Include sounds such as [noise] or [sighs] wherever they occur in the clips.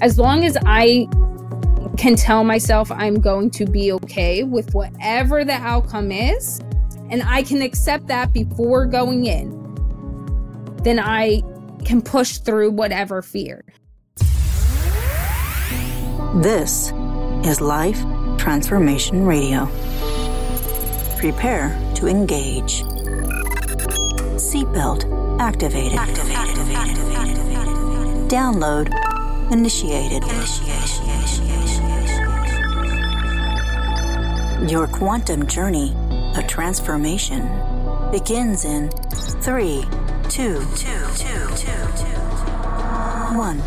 as long as I can tell myself I'm going to be okay with whatever the outcome is, and I can accept that before going in, then I can push through whatever fear. This is Life Transformation Radio. Prepare to engage. Seatbelt activated. activated. Download initiated. Your quantum journey of transformation begins in three, two, two, two, two, two, one.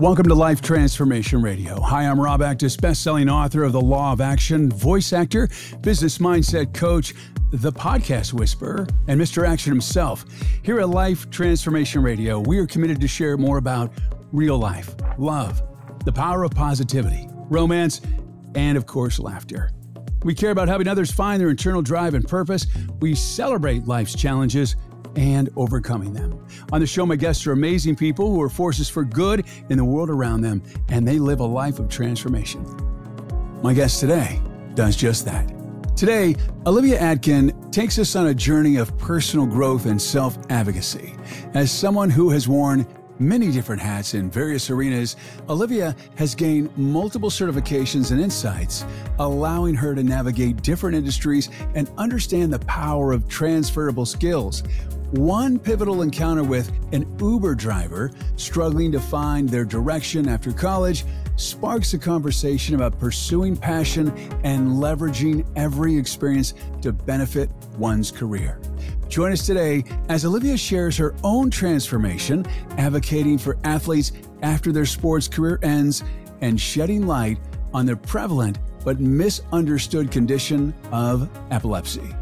Welcome to Life Transformation Radio. Hi, I'm Rob Actis, best-selling author of The Law of Action, voice actor, business mindset coach, the podcast whisperer, and Mr. Action himself. Here at Life Transformation Radio, we are committed to share more about real life, love, the power of positivity, romance, and of course, laughter. We care about helping others find their internal drive and purpose. We celebrate life's challenges and overcoming them. On the show, my guests are amazing people who are forces for good in the world around them, and they live a life of transformation. My guest today does just that. Today, Olivia Atkin takes us on a journey of personal growth and self advocacy. As someone who has worn many different hats in various arenas, Olivia has gained multiple certifications and insights, allowing her to navigate different industries and understand the power of transferable skills one pivotal encounter with an Uber driver struggling to find their direction after college sparks a conversation about pursuing passion and leveraging every experience to benefit one's career. Join us today as Olivia shares her own transformation, advocating for athletes after their sports career ends and shedding light on the prevalent but misunderstood condition of epilepsy.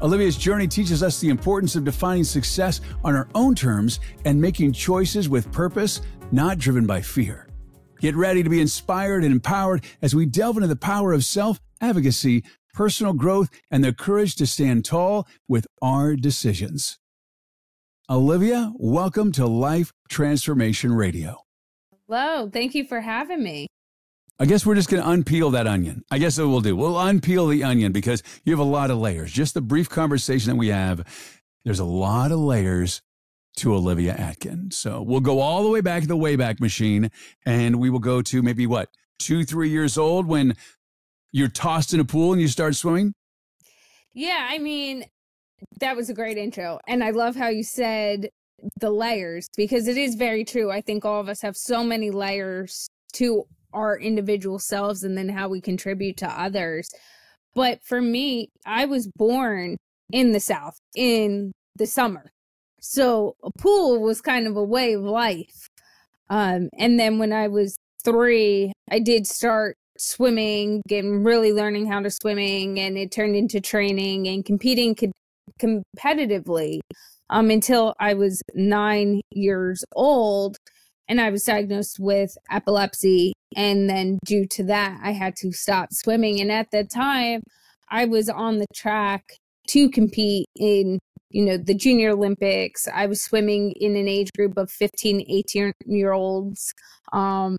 Olivia's journey teaches us the importance of defining success on our own terms and making choices with purpose, not driven by fear. Get ready to be inspired and empowered as we delve into the power of self advocacy, personal growth, and the courage to stand tall with our decisions. Olivia, welcome to Life Transformation Radio. Hello, thank you for having me. I guess we're just going to unpeel that onion. I guess what we'll do. We'll unpeel the onion because you have a lot of layers. Just the brief conversation that we have, there's a lot of layers to Olivia Atkin. So we'll go all the way back to the Wayback Machine and we will go to maybe what, two, three years old when you're tossed in a pool and you start swimming? Yeah, I mean, that was a great intro. And I love how you said the layers because it is very true. I think all of us have so many layers to our individual selves and then how we contribute to others. But for me, I was born in the South in the summer. So a pool was kind of a way of life. Um, and then when I was three, I did start swimming and really learning how to swimming, and it turned into training and competing co- competitively um, until I was nine years old and I was diagnosed with epilepsy. And then, due to that, I had to stop swimming. And at that time, I was on the track to compete in, you know, the junior Olympics. I was swimming in an age group of 15, 18 year olds. Um,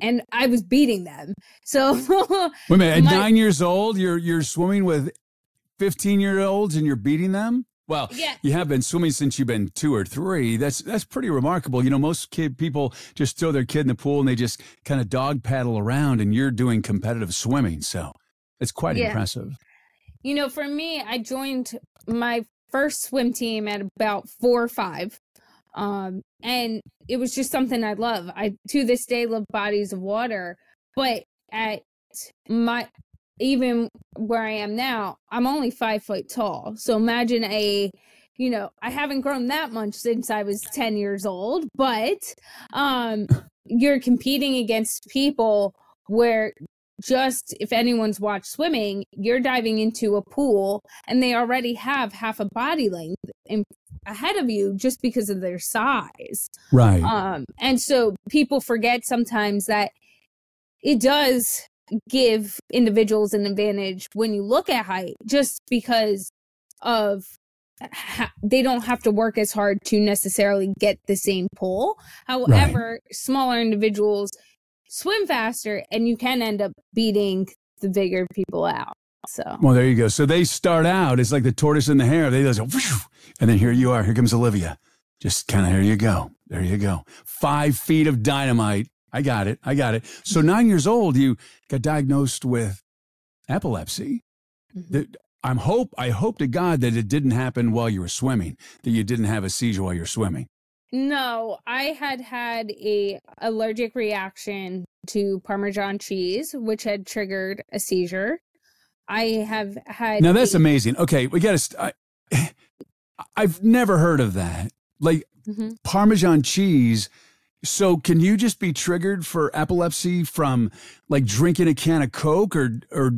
and I was beating them. So, wait a minute, at [laughs] my, nine years old, you're you're swimming with 15 year olds and you're beating them? Well, yeah. you have been swimming since you've been two or three. That's that's pretty remarkable. You know, most kid people just throw their kid in the pool and they just kind of dog paddle around, and you're doing competitive swimming. So it's quite yeah. impressive. You know, for me, I joined my first swim team at about four or five. Um, and it was just something I love. I to this day love bodies of water, but at my even where I am now, I'm only five foot tall. So imagine a, you know, I haven't grown that much since I was 10 years old, but um, you're competing against people where just if anyone's watched swimming, you're diving into a pool and they already have half a body length in, ahead of you just because of their size. Right. Um, and so people forget sometimes that it does give individuals an advantage when you look at height just because of ha- they don't have to work as hard to necessarily get the same pull. However, right. smaller individuals swim faster and you can end up beating the bigger people out. So well, there you go. So they start out it's like the tortoise and the hare. They just and then here you are. Here comes Olivia. Just kind of here you go. There you go. Five feet of dynamite. I got it. I got it. So nine years old, you got diagnosed with epilepsy. Mm-hmm. I'm hope I hope to God that it didn't happen while you were swimming. That you didn't have a seizure while you're swimming. No, I had had a allergic reaction to Parmesan cheese, which had triggered a seizure. I have had. Now that's a- amazing. Okay, we got to. [sighs] I've never heard of that. Like mm-hmm. Parmesan cheese. So can you just be triggered for epilepsy from like drinking a can of Coke or or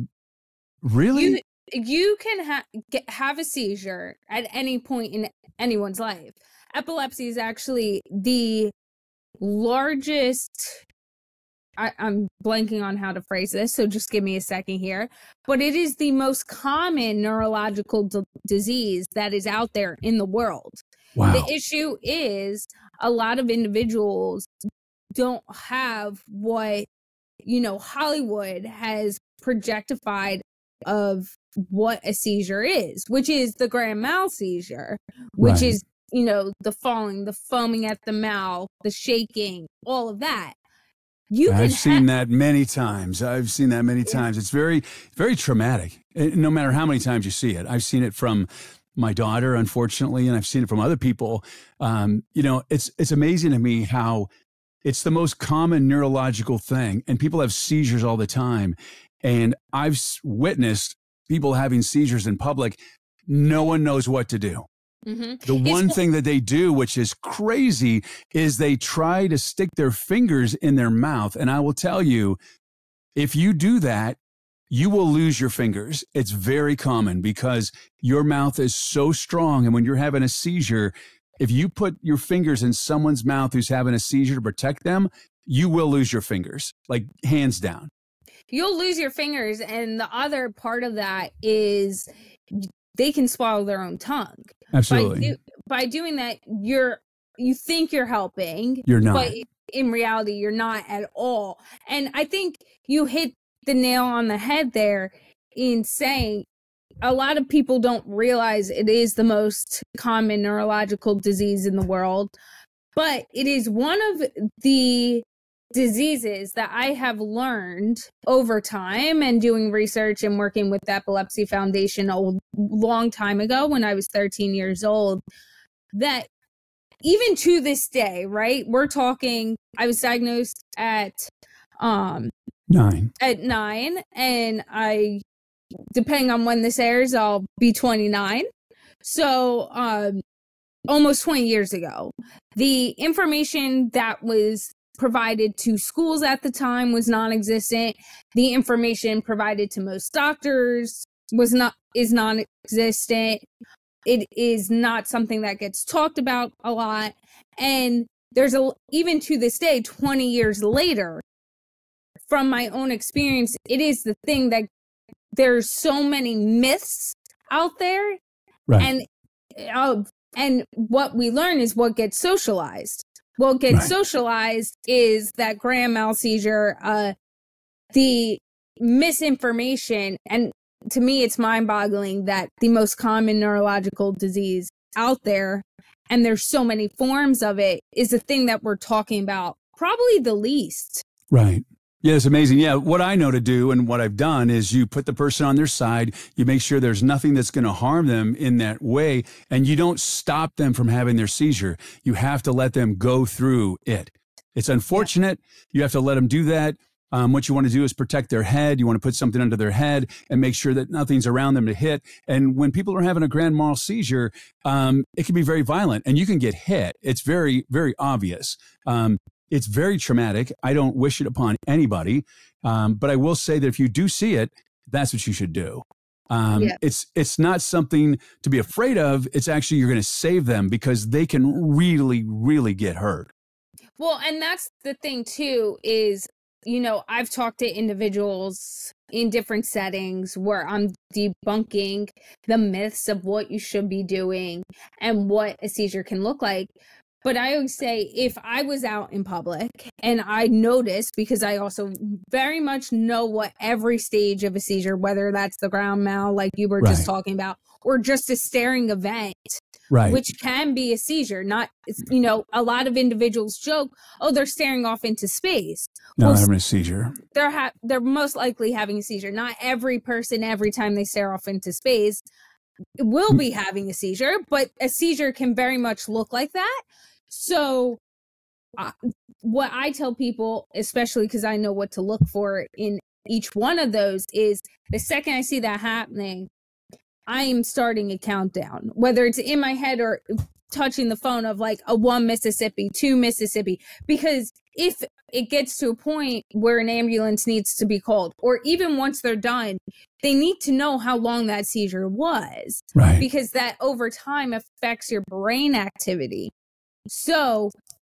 really? You, you can ha- get, have a seizure at any point in anyone's life epilepsy is actually the largest I, am blanking on how to phrase this, so just give me a second here. But it is the most common neurological d- disease that is out there in the world. Wow. The issue is a lot of individuals don't have what, you know, Hollywood has projectified of what a seizure is, which is the grand mal seizure, which right. is you know, the falling, the foaming at the mouth, the shaking, all of that. You I've seen that many times. I've seen that many times. It's very, very traumatic. Eh, no matter how many times you see it, I've seen it from my daughter, unfortunately, and I've seen it from other people. Um, you know, it's it's amazing to me how it's the most common neurological thing, and people have seizures all the time. And I've witnessed people having seizures in public. No one knows what to do. Mm-hmm. The one it's, thing that they do, which is crazy, is they try to stick their fingers in their mouth. And I will tell you, if you do that, you will lose your fingers. It's very common because your mouth is so strong. And when you're having a seizure, if you put your fingers in someone's mouth who's having a seizure to protect them, you will lose your fingers, like hands down. You'll lose your fingers. And the other part of that is they can swallow their own tongue. Absolutely. By, do, by doing that, you're you think you're helping. You're not. But in reality, you're not at all. And I think you hit the nail on the head there in saying a lot of people don't realize it is the most common neurological disease in the world, but it is one of the diseases that I have learned over time and doing research and working with the Epilepsy Foundation a long time ago when I was 13 years old that even to this day, right? We're talking I was diagnosed at um 9 at 9 and I depending on when this airs I'll be 29. So um almost 20 years ago. The information that was provided to schools at the time was non-existent the information provided to most doctors was not is non-existent it is not something that gets talked about a lot and there's a even to this day 20 years later from my own experience it is the thing that there's so many myths out there right. and uh, and what we learn is what gets socialized what gets right. socialized is that grand mal seizure, uh, the misinformation, and to me, it's mind boggling that the most common neurological disease out there, and there's so many forms of it, is the thing that we're talking about probably the least. Right. Yeah, it's amazing. Yeah, what I know to do and what I've done is you put the person on their side, you make sure there's nothing that's going to harm them in that way, and you don't stop them from having their seizure. You have to let them go through it. It's unfortunate. You have to let them do that. Um, what you want to do is protect their head. You want to put something under their head and make sure that nothing's around them to hit. And when people are having a grand mal seizure, um, it can be very violent and you can get hit. It's very, very obvious. Um, it's very traumatic. I don't wish it upon anybody. Um, but I will say that if you do see it, that's what you should do. Um, yeah. It's it's not something to be afraid of. It's actually you're going to save them because they can really, really get hurt. Well, and that's the thing too is you know I've talked to individuals in different settings where I'm debunking the myths of what you should be doing and what a seizure can look like. But I always say if I was out in public and I noticed, because I also very much know what every stage of a seizure, whether that's the grand mal, like you were right. just talking about, or just a staring event, right. which can be a seizure. Not, you know, a lot of individuals joke, oh, they're staring off into space. No, well, having a seizure. They're ha- they're most likely having a seizure. Not every person, every time they stare off into space, will mm. be having a seizure, but a seizure can very much look like that. So, uh, what I tell people, especially because I know what to look for in each one of those, is the second I see that happening, I am starting a countdown, whether it's in my head or touching the phone of like a one Mississippi, two Mississippi, because if it gets to a point where an ambulance needs to be called, or even once they're done, they need to know how long that seizure was. Right. Because that over time affects your brain activity. So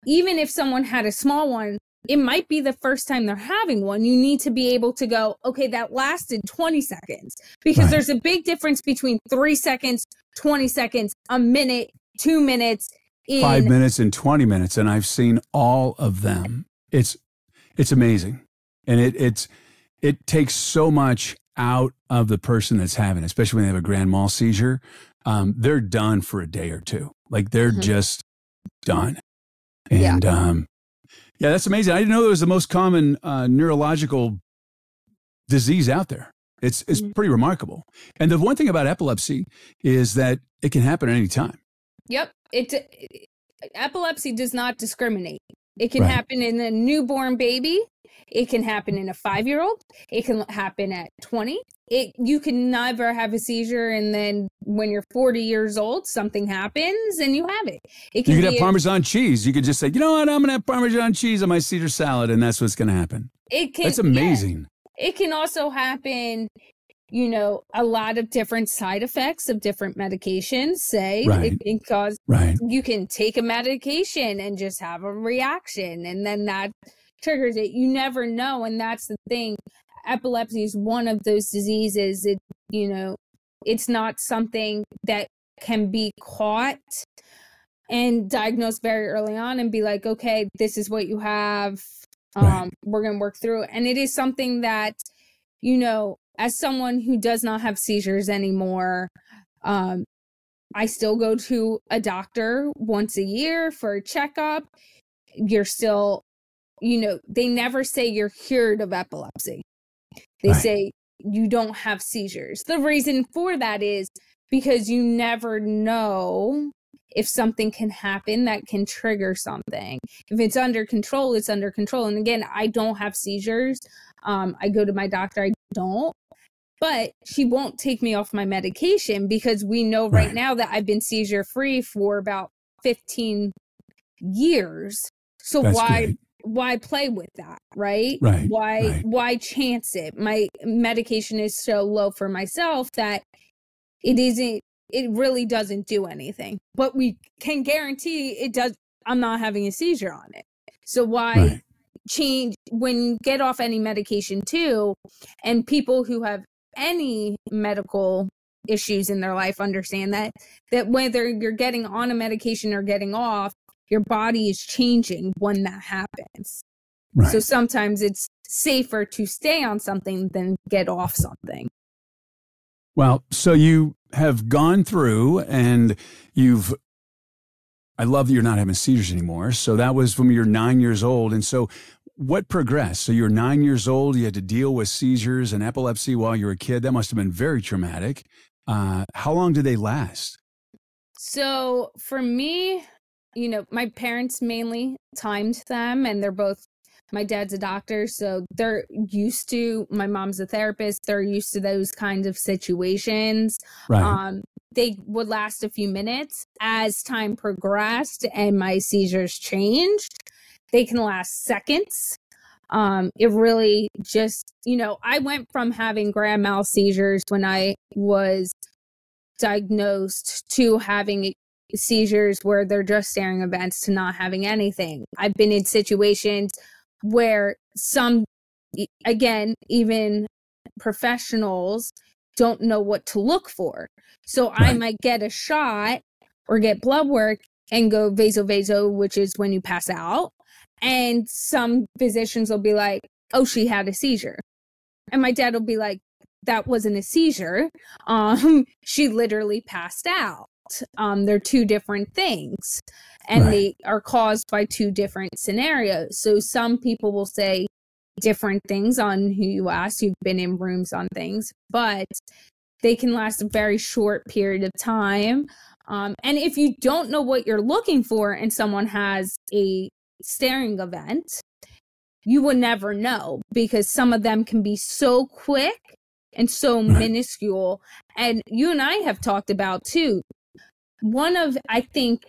even if someone had a small one, it might be the first time they're having one. You need to be able to go, okay, that lasted 20 seconds because right. there's a big difference between three seconds, 20 seconds, a minute, two minutes, in... five minutes, and 20 minutes. And I've seen all of them. It's, it's amazing. And it, it's, it takes so much out of the person that's having it, especially when they have a grand mal seizure. Um, they're done for a day or two. Like they're mm-hmm. just done. And yeah. um, yeah, that's amazing. I didn't know it was the most common uh, neurological disease out there. It's it's mm-hmm. pretty remarkable. And the one thing about epilepsy is that it can happen at any time. Yep. It, it epilepsy does not discriminate. It can right. happen in a newborn baby. It can happen in a 5-year-old. It can happen at 20 it you can never have a seizure and then when you're 40 years old something happens and you have it, it can you could have parmesan cheese. You could just say you know what? I'm gonna have parmesan cheese on my caesar salad and that's what's gonna happen. It can that's amazing. Yeah, it can also happen you know a lot of different side effects of different medications. Say right. it can cause right. you can take a medication and just have a reaction and then that triggers it. You never know and that's the thing epilepsy is one of those diseases it you know it's not something that can be caught and diagnosed very early on and be like okay this is what you have um right. we're going to work through it. And it is something that you know as someone who does not have seizures anymore um i still go to a doctor once a year for a checkup. You're still you know they never say you're cured of epilepsy they right. say you don't have seizures. The reason for that is because you never know if something can happen that can trigger something. If it's under control, it's under control. And again, I don't have seizures. Um, I go to my doctor, I don't. But she won't take me off my medication because we know right, right now that I've been seizure free for about 15 years. So That's why great why play with that right right why right. why chance it my medication is so low for myself that it isn't it really doesn't do anything but we can guarantee it does i'm not having a seizure on it so why right. change when you get off any medication too and people who have any medical issues in their life understand that that whether you're getting on a medication or getting off your body is changing when that happens. Right. So sometimes it's safer to stay on something than get off something. Well, so you have gone through and you've I love that you're not having seizures anymore. So that was when you're nine years old. And so what progressed? So you're nine years old, you had to deal with seizures and epilepsy while you were a kid. That must have been very traumatic. Uh, how long did they last? So for me, you know, my parents mainly timed them and they're both my dad's a doctor, so they're used to my mom's a therapist, they're used to those kinds of situations. Right. Um they would last a few minutes as time progressed and my seizures changed. They can last seconds. Um, it really just, you know, I went from having grand mal seizures when I was diagnosed to having seizures where they're just staring events to not having anything. I've been in situations where some, again, even professionals don't know what to look for. So right. I might get a shot or get blood work and go vaso vaso, which is when you pass out. And some physicians will be like, oh, she had a seizure. And my dad will be like, that wasn't a seizure. [laughs] Um, she literally passed out. Um, they're two different things and right. they are caused by two different scenarios. So some people will say different things on who you ask. You've been in rooms on things, but they can last a very short period of time. Um, and if you don't know what you're looking for and someone has a staring event, you would never know because some of them can be so quick and so right. minuscule. And you and I have talked about too. One of, I think,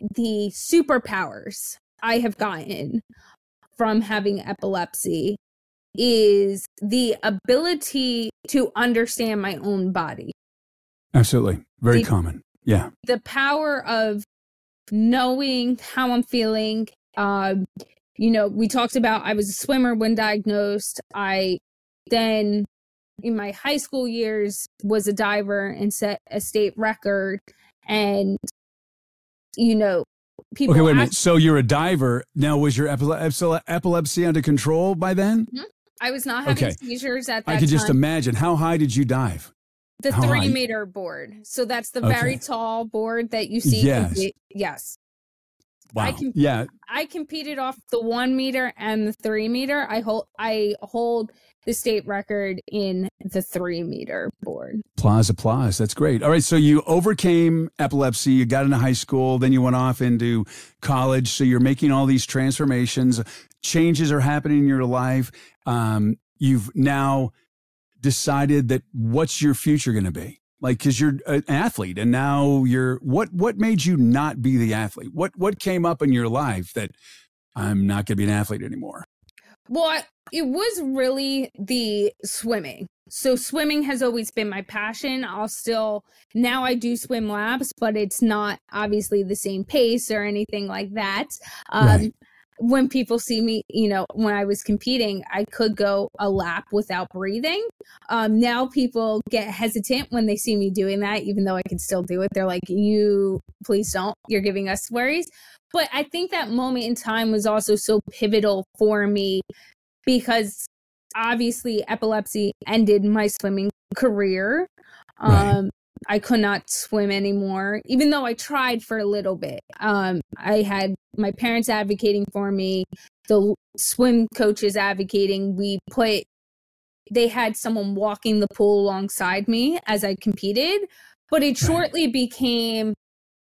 the superpowers I have gotten from having epilepsy is the ability to understand my own body. Absolutely. Very the, common. Yeah. The power of knowing how I'm feeling. Um, you know, we talked about I was a swimmer when diagnosed. I then in my high school years was a diver and set a state record and you know people okay wait a minute so you're a diver now was your epile- epilepsy under control by then mm-hmm. i was not having okay. seizures at that i could just imagine how high did you dive the how three high? meter board so that's the okay. very tall board that you see yes yes Wow. I can, yeah. I competed off the one meter and the three meter. I hold I hold the state record in the three meter board. Applause, applause. That's great. All right. So you overcame epilepsy, you got into high school, then you went off into college. So you're making all these transformations, changes are happening in your life. Um, you've now decided that what's your future going to be? like because you're an athlete and now you're what what made you not be the athlete what what came up in your life that i'm not going to be an athlete anymore well it was really the swimming. So swimming has always been my passion. I'll still now i do swim laps but it's not obviously the same pace or anything like that. Um, right when people see me, you know, when I was competing, I could go a lap without breathing. Um, now people get hesitant when they see me doing that, even though I can still do it. They're like, you please don't, you're giving us worries. But I think that moment in time was also so pivotal for me because obviously epilepsy ended my swimming career. Right. I could not swim anymore, even though I tried for a little bit. Um, I had my parents advocating for me, the swim coaches advocating. We put, they had someone walking the pool alongside me as I competed, but it shortly became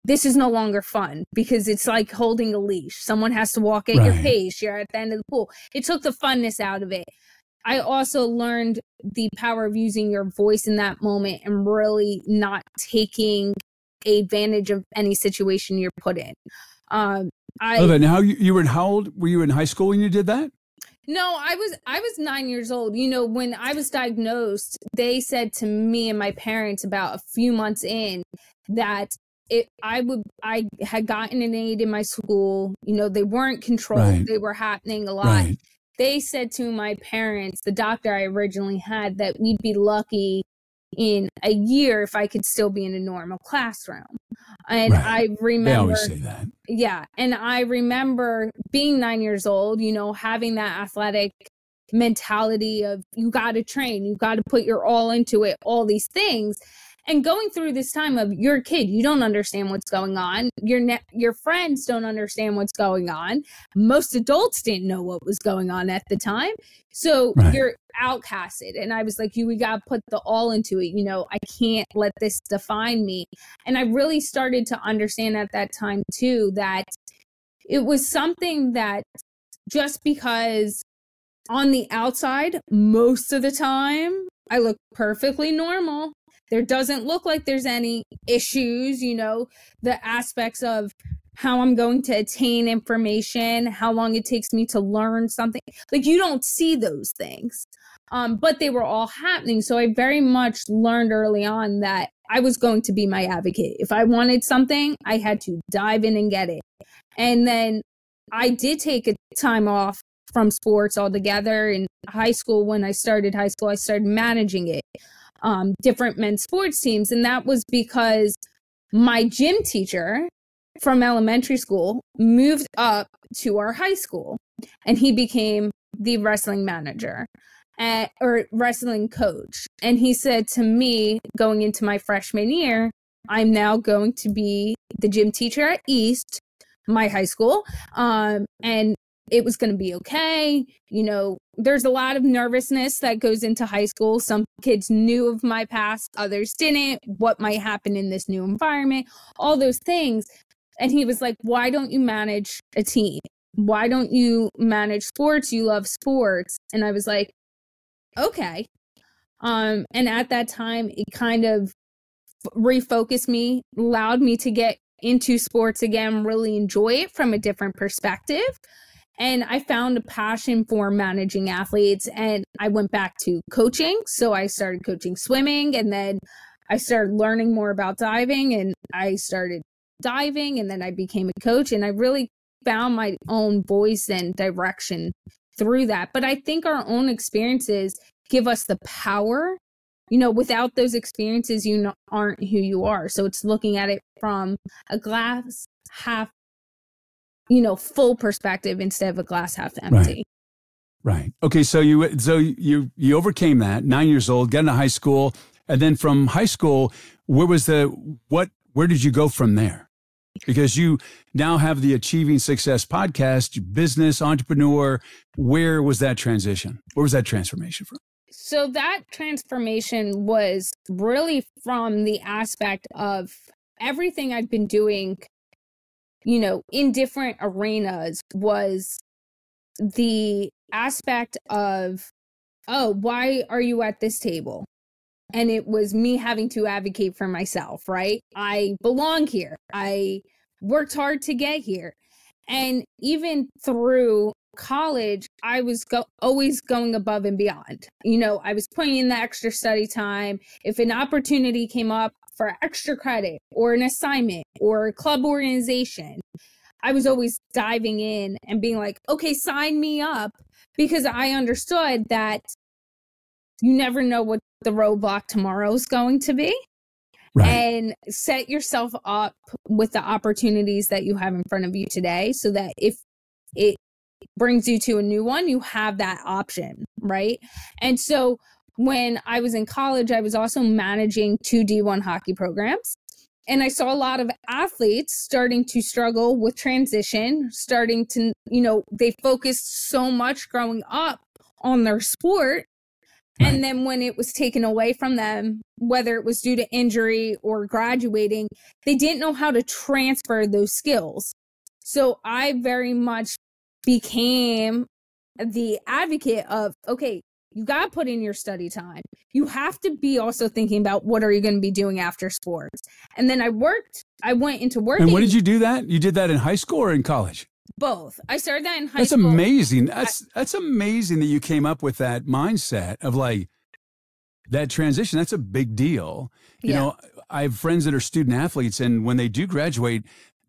this is no longer fun because it's like holding a leash. Someone has to walk at right. your pace. You're at the end of the pool. It took the funness out of it. I also learned the power of using your voice in that moment and really not taking advantage of any situation you're put in. Um, I love it. Now you, you were in how old? Were you in high school when you did that? No, I was I was nine years old. You know, when I was diagnosed, they said to me and my parents about a few months in that it I would I had gotten an aid in my school. You know, they weren't controlled; right. they were happening a lot. Right they said to my parents, the doctor I originally had, that we'd be lucky in a year if I could still be in a normal classroom. And right. I remember they always say that. Yeah. And I remember being nine years old, you know, having that athletic mentality of you gotta train, you gotta put your all into it, all these things and going through this time of you're a kid you don't understand what's going on. Your ne- your friends don't understand what's going on. Most adults didn't know what was going on at the time. So right. you're outcasted. And i was like you we got to put the all into it. You know i can't let this define me. And i really started to understand at that time too that it was something that just because on the outside most of the time I look perfectly normal there doesn't look like there's any issues, you know, the aspects of how I'm going to attain information, how long it takes me to learn something. Like you don't see those things. Um, but they were all happening. So I very much learned early on that I was going to be my advocate. If I wanted something, I had to dive in and get it. And then I did take a time off from sports altogether. In high school, when I started high school, I started managing it, um, different men's sports teams. And that was because my gym teacher from elementary school moved up to our high school and he became the wrestling manager at, or wrestling coach. And he said to me going into my freshman year, I'm now going to be the gym teacher at East, my high school. Um, and it was going to be okay. You know, there's a lot of nervousness that goes into high school. Some kids knew of my past, others didn't. What might happen in this new environment, all those things. And he was like, Why don't you manage a team? Why don't you manage sports? You love sports. And I was like, Okay. Um, and at that time, it kind of refocused me, allowed me to get into sports again, really enjoy it from a different perspective. And I found a passion for managing athletes and I went back to coaching. So I started coaching swimming and then I started learning more about diving and I started diving and then I became a coach and I really found my own voice and direction through that. But I think our own experiences give us the power. You know, without those experiences, you aren't who you are. So it's looking at it from a glass half, you know, full perspective instead of a glass half empty. Right. right. Okay. So you so you you overcame that. Nine years old, got into high school, and then from high school, where was the what? Where did you go from there? because you now have the Achieving Success podcast, business, entrepreneur. Where was that transition? Where was that transformation from? So, that transformation was really from the aspect of everything I've been doing, you know, in different arenas was the aspect of, oh, why are you at this table? and it was me having to advocate for myself, right? I belong here. I worked hard to get here. And even through college, I was go- always going above and beyond. You know, I was putting in the extra study time. If an opportunity came up for extra credit or an assignment or a club organization, I was always diving in and being like, okay, sign me up because I understood that you never know what the roadblock tomorrow is going to be. Right. And set yourself up with the opportunities that you have in front of you today so that if it brings you to a new one, you have that option, right? And so when I was in college, I was also managing two D1 hockey programs. And I saw a lot of athletes starting to struggle with transition, starting to, you know, they focused so much growing up on their sport and then when it was taken away from them, whether it was due to injury or graduating, they didn't know how to transfer those skills. So I very much became the advocate of okay, you got to put in your study time. You have to be also thinking about what are you going to be doing after sports. And then I worked, I went into work. And when did you do that? You did that in high school or in college? both. I started that in high that's school. That's amazing. That's that's amazing that you came up with that mindset of like that transition. That's a big deal. You yeah. know, I have friends that are student athletes, and when they do graduate,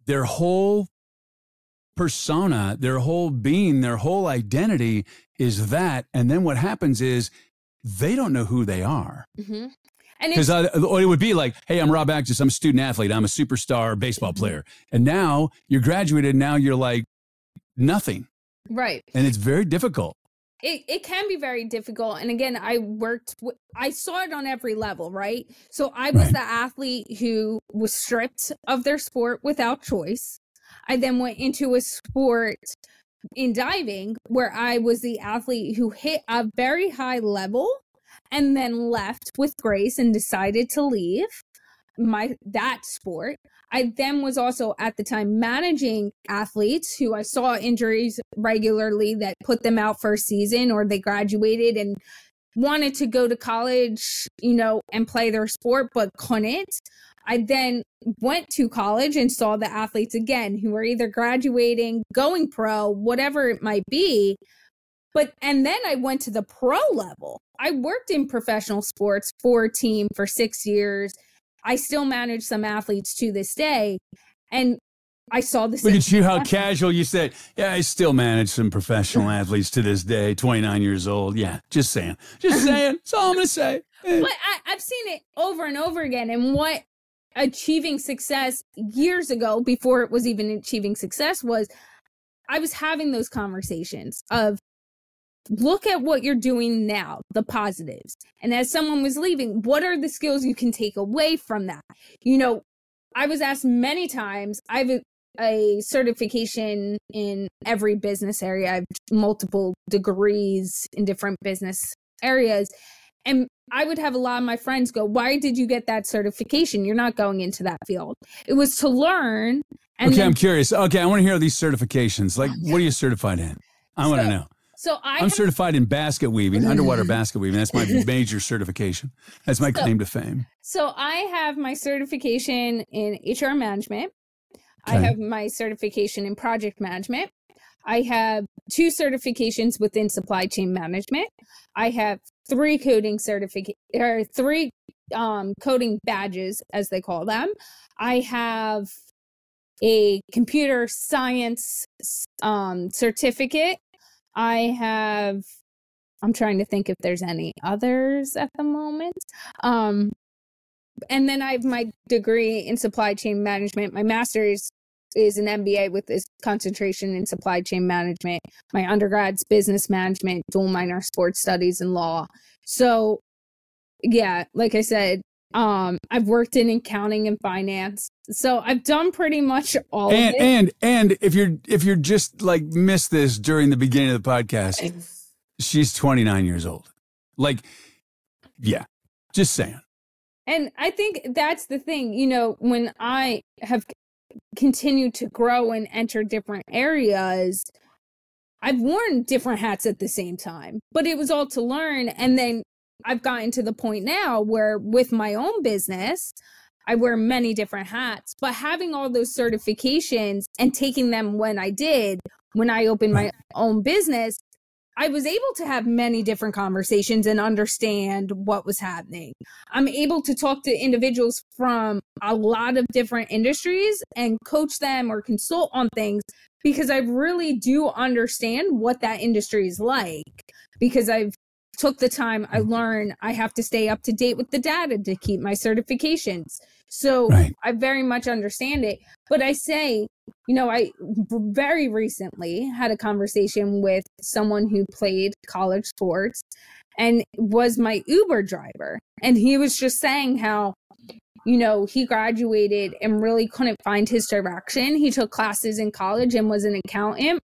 their whole persona, their whole being, their whole identity is that. And then what happens is they don't know who they are. Mm-hmm. Because it would be like, hey, I'm Rob Actis. I'm a student athlete. I'm a superstar baseball mm-hmm. player. And now you're graduated. Now you're like, nothing. Right. And it's very difficult. It, it can be very difficult. And again, I worked, w- I saw it on every level, right? So I was right. the athlete who was stripped of their sport without choice. I then went into a sport in diving where I was the athlete who hit a very high level and then left with grace and decided to leave my that sport. I then was also at the time managing athletes who I saw injuries regularly that put them out for a season or they graduated and wanted to go to college, you know, and play their sport but couldn't. I then went to college and saw the athletes again who were either graduating, going pro, whatever it might be. But and then I went to the pro level. I worked in professional sports for a team for 6 years I still manage some athletes to this day. And I saw this. Look at you, how casual you said. Yeah, I still manage some professional [laughs] athletes to this day, 29 years old. Yeah, just saying. Just saying. That's all I'm going to say. But I, I've seen it over and over again. And what achieving success years ago, before it was even achieving success, was I was having those conversations of look at what you're doing now, the positives. And as someone was leaving, what are the skills you can take away from that? You know, I was asked many times, I have a, certification in every business area. I have multiple degrees in different business areas. And I would have a lot of my friends go, Why did you get that certification? You're not going into that field. It was to learn. okay, then- I'm curious. Okay, I want to hear these certifications. Like, what are you certified in? I want to know. So I am have- certified in basket weaving, underwater [laughs] basket weaving. That's my major certification. That's my so, claim to fame. So I have my certification in HR management. Okay. I have my certification in project management. I have two certifications within supply chain management. I have three coding certificate or three um, coding badges, as they call them. I have a computer science um, certificate. I have. I'm trying to think if there's any others at the moment. Um, and then I have my degree in supply chain management. My master's is an MBA with this concentration in supply chain management. My undergrad's business management, dual minor sports studies and law. So yeah, like I said, um, I've worked in accounting and finance. So I've done pretty much all and, of it. And and if you're if you're just like missed this during the beginning of the podcast, she's 29 years old. Like, yeah, just saying. And I think that's the thing, you know, when I have continued to grow and enter different areas, I've worn different hats at the same time, but it was all to learn. And then I've gotten to the point now where with my own business, I wear many different hats, but having all those certifications and taking them when I did, when I opened my own business, I was able to have many different conversations and understand what was happening. I'm able to talk to individuals from a lot of different industries and coach them or consult on things because I really do understand what that industry is like because I've took the time I mm-hmm. learned I have to stay up to date with the data to keep my certifications. So right. I very much understand it. But I say you know, I very recently had a conversation with someone who played college sports and was my Uber driver. And he was just saying how, you know, he graduated and really couldn't find his direction. He took classes in college and was an accountant,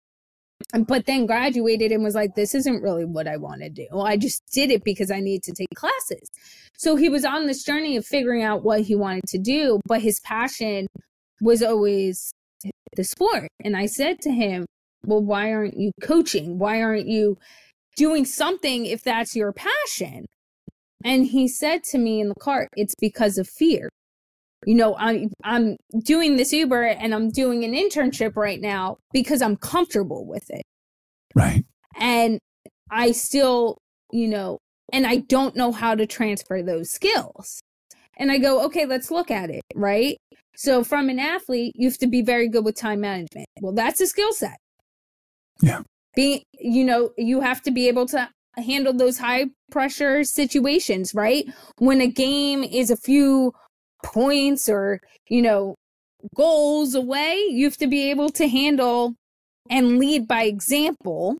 but then graduated and was like, this isn't really what I want to do. I just did it because I need to take classes. So he was on this journey of figuring out what he wanted to do, but his passion was always the sport. And I said to him, Well, why aren't you coaching? Why aren't you doing something if that's your passion? And he said to me in the car, It's because of fear. You know, I'm I'm doing this Uber and I'm doing an internship right now because I'm comfortable with it. Right. And I still, you know, and I don't know how to transfer those skills. And I go, okay, let's look at it, right? So from an athlete, you have to be very good with time management. Well, that's a skill set. Yeah. Being, you know, you have to be able to handle those high pressure situations, right? When a game is a few points or, you know, goals away, you have to be able to handle and lead by example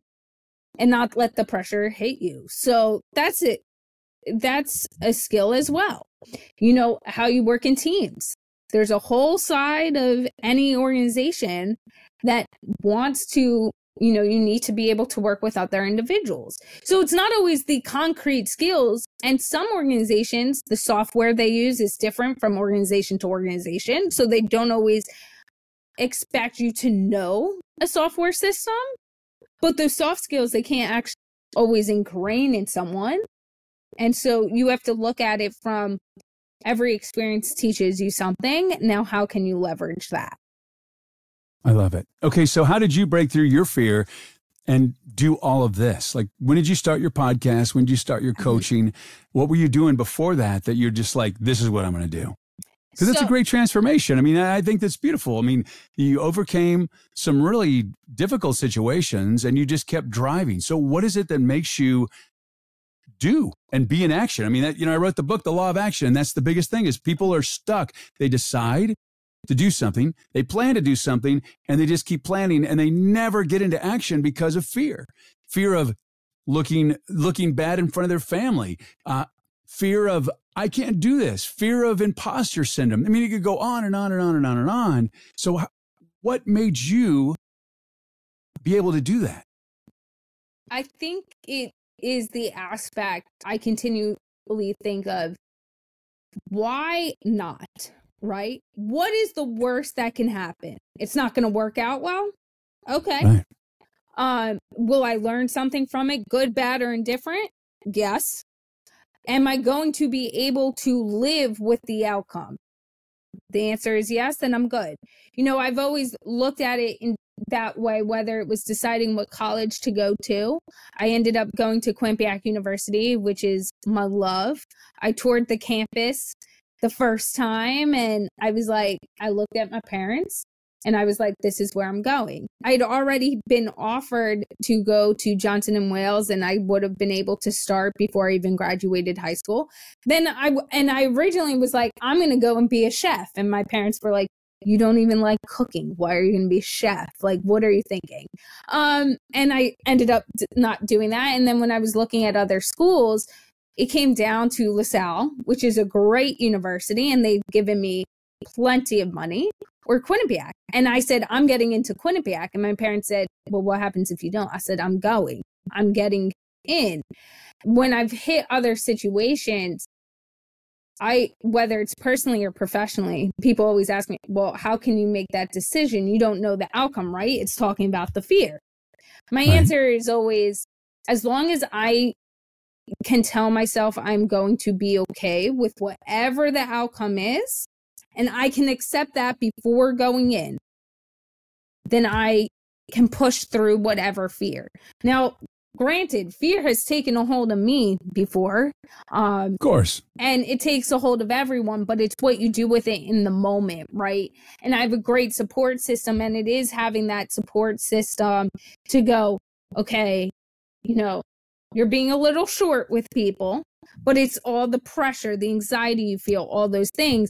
and not let the pressure hit you. So that's it. That's a skill as well. You know, how you work in teams there's a whole side of any organization that wants to you know you need to be able to work with other individuals. So it's not always the concrete skills. And some organizations the software they use is different from organization to organization. So they don't always expect you to know a software system but those soft skills they can't actually always ingrain in someone. And so you have to look at it from every experience teaches you something. Now, how can you leverage that? I love it. Okay, so how did you break through your fear and do all of this? Like, when did you start your podcast? When did you start your mm-hmm. coaching? What were you doing before that that you're just like, this is what I'm going to do? Because that's So- a great transformation. I mean, I think that's beautiful. I mean, you overcame some really difficult situations and you just kept driving. So, what is it that makes you do and be in action? I mean, that, you know, I wrote the book, The Law of Action, and that's the biggest thing is people are stuck. They decide to do something, they plan to do something, and they just keep planning and they never get into action because of fear. Fear of looking looking bad in front of their family. Uh, fear of I can't do this. Fear of imposter syndrome. I mean, it could go on and on and on and on and on. So, what made you be able to do that? I think it is the aspect I continually think of why not? Right? What is the worst that can happen? It's not going to work out well. Okay. Right. Um, will I learn something from it, good, bad, or indifferent? Yes. Am I going to be able to live with the outcome? The answer is yes, then I'm good. You know, I've always looked at it in that way, whether it was deciding what college to go to. I ended up going to Quinnipiac University, which is my love. I toured the campus the first time and I was like, I looked at my parents and I was like, this is where I'm going. I'd already been offered to go to Johnson and Wales, and I would have been able to start before I even graduated high school. Then I and I originally was like, I'm going to go and be a chef, and my parents were like, you don't even like cooking. Why are you going to be a chef? Like, what are you thinking? Um, and I ended up d- not doing that. And then when I was looking at other schools, it came down to LaSalle, which is a great university, and they've given me plenty of money, or Quinnipiac. And I said, I'm getting into Quinnipiac. And my parents said, Well, what happens if you don't? I said, I'm going, I'm getting in. When I've hit other situations, I, whether it's personally or professionally, people always ask me, Well, how can you make that decision? You don't know the outcome, right? It's talking about the fear. My Right. answer is always, as long as I can tell myself I'm going to be okay with whatever the outcome is, and I can accept that before going in, then I can push through whatever fear. Now, granted, fear has taken a hold of me before, um, Of course. and it takes a hold of everyone, but it's what you do with it in the moment, right? And I have a great support system, and it is having that support system to go, okay, you know, you're being a little short with people, but it's all the pressure, the anxiety you feel, all those things.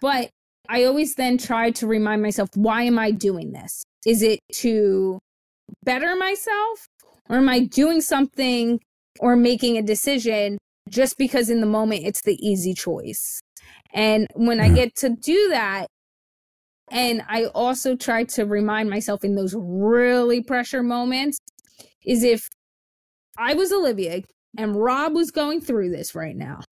But I always then try to remind myself, why am I doing this? Is it to better myself? Or am I doing something or making a decision just because in the moment it's the easy choice? And when I mm-hmm. get to do that, and I also try to remind myself in those really pressure moments, is if I was Olivia and Rob was going through this right now,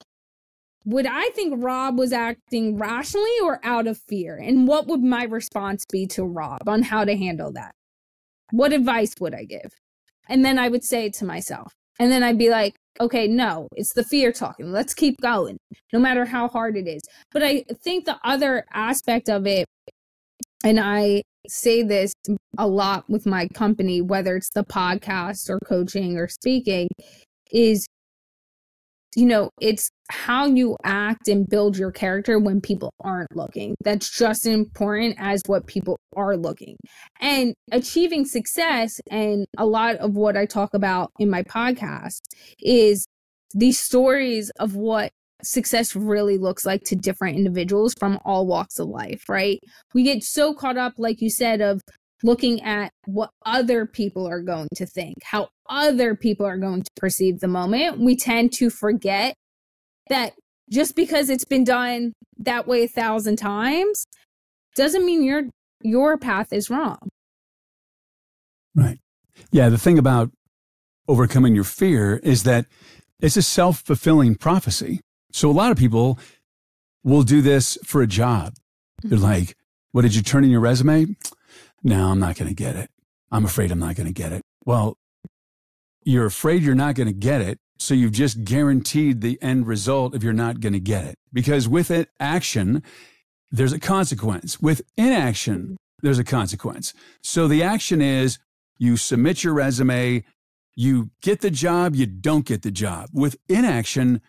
would I think Rob was acting rationally or out of fear? And what would my response be to Rob on how to handle that? What advice would I give? And then I would say it to myself. And then I'd be like, okay, no, it's the fear talking. Let's keep going, no matter how hard it is. But I think the other aspect of it, and I say this a lot with my company, whether it's the podcast or coaching or speaking, is you know, it's how you act and build your character when people aren't looking. That's just as important as what people are looking. And achieving success, and a lot of what I talk about in my podcast is these stories of what success really looks like to different individuals from all walks of life, right? We get so caught up, like you said, of looking at what other people are going to think, how other people are going to perceive the moment. We tend to forget that just because it's been done that way a thousand times doesn't mean your your path is wrong. Right. Yeah. The thing about overcoming your fear is that it's a self fulfilling prophecy. So a lot of people will do this for a job. They're mm-hmm. like, what did you turn in your resume? No, I'm not going to get it. I'm afraid I'm not going to get it. Well, you're afraid you're not going to get it. So you've just guaranteed the end result if you're not going to get it. Because with it, action, there's a consequence. With inaction, there's a consequence. So the action is you submit your resume, you get the job, you don't get the job. With inaction,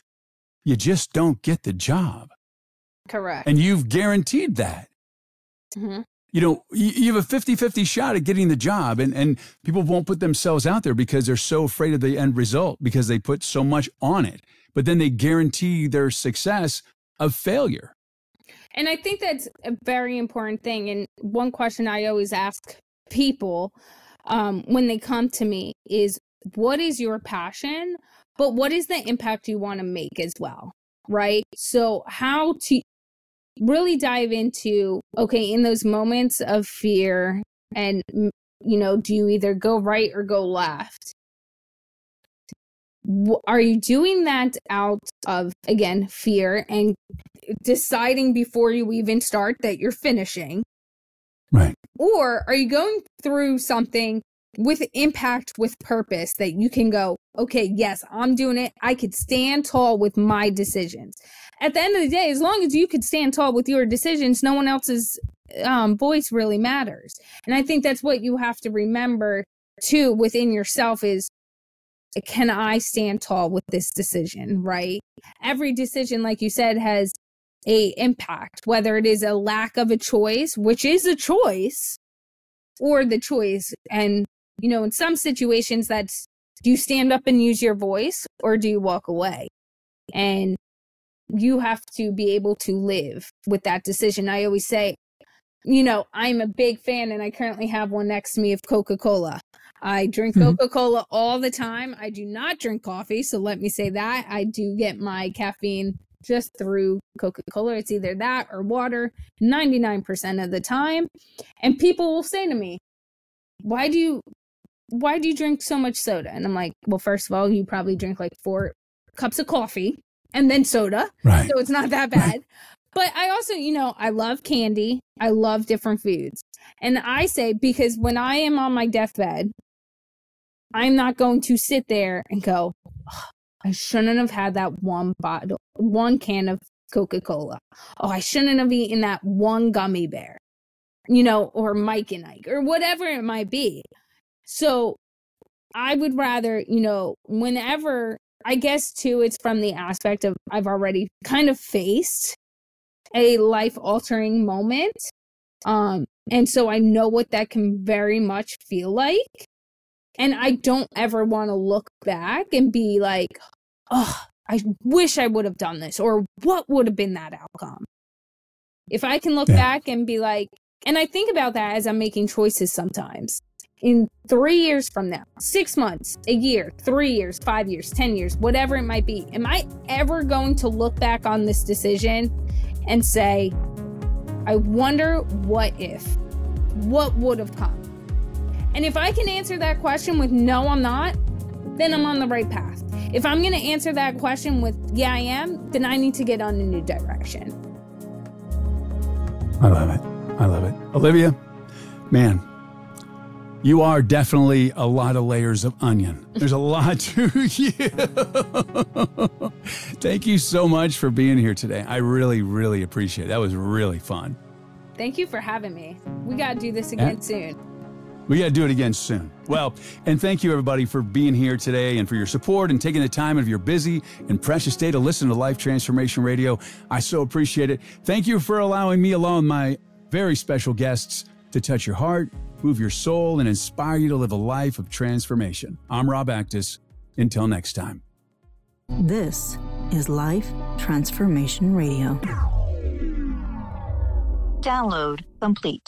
you just don't get the job. Correct. And you've guaranteed that. Mm-hmm. You know, you, have a 50 50 shot at getting the job, and, and people won't put themselves out there because they're so afraid of the end result because they put so much on it. But then they guarantee their success of failure. And I think that's a very important thing. And one question I always ask people um, when they come to me is what is your passion? But what is the impact you want to make as well? Right. So, how to really dive into okay, in those moments of fear, and, you know, do you either go right or go left? Are you doing that out of, again, fear and deciding before you even start that you're finishing? Right. Or are you going through something with impact with purpose that you can go, okay, yes, I'm doing it. I could stand tall with my decisions. At the end of the day, as long as you could stand tall with your decisions, no one else's um, voice really matters. And I think that's what you have to remember too within yourself is can I stand tall with this decision, right? Every decision, like you said, has a impact, whether it is a lack of a choice, which is a choice, or the choice. And, you know, in some situations, that's do you stand up and use your voice or do you walk away? And you have to be able to live with that decision. I always say, you know, I'm a big fan and I currently have one next to me of Coca Cola. I drink mm-hmm. Coca Cola all the time. I do not drink coffee. So let me say that. I do get my caffeine just through Coca Cola. It's either that or water 99% of the time. And people will say to me, why do you why do you drink so much soda? And I'm like, well, first of all, you probably drink like four cups of coffee and then soda. Right. So it's not that bad. Right. But I also, you know, I love candy. I love different foods. And I say, because when I am on my deathbed, I'm not going to sit there and go, oh, I shouldn't have had that one bottle, one can of Coca Cola. Oh, I shouldn't have eaten that one gummy bear, you know, or Mike and Ike or whatever it might be. So I would rather, you know, whenever I guess too, it's from the aspect of I've already kind of faced a life altering moment. Um, and so I know what that can very much feel like. And I don't ever want to look back and be like, oh, I wish I would have done this, or what would have been that outcome? If I can look yeah. back and be like, and I think about that as I'm making choices sometimes. In three years from now, six months, a year, three years, five years, 10 years, whatever it might be, am I ever going to look back on this decision and say, I wonder what if? What would have come? And if I can answer that question with no, I'm not, then I'm on the right path. If I'm going to answer that question with yeah, I am, then I need to get on a new direction. I love it. I love it. Olivia, man, you are definitely a lot of layers of onion. There's a lot [laughs] to you. Thank you so much for being here today. I really, really appreciate it. That was really fun. Thank you for having me. We got to do this again soon. We got to do it again soon. Well, and thank you everybody for being here today and for your support and taking the time of your busy and precious day to listen to Life Transformation Radio. I so appreciate it. Thank you for allowing me, along with my very special guests, to touch your heart, move your soul, and inspire you to live a life of transformation. I'm Rob Actis. Until next time. This is Life Transformation Radio. Download complete.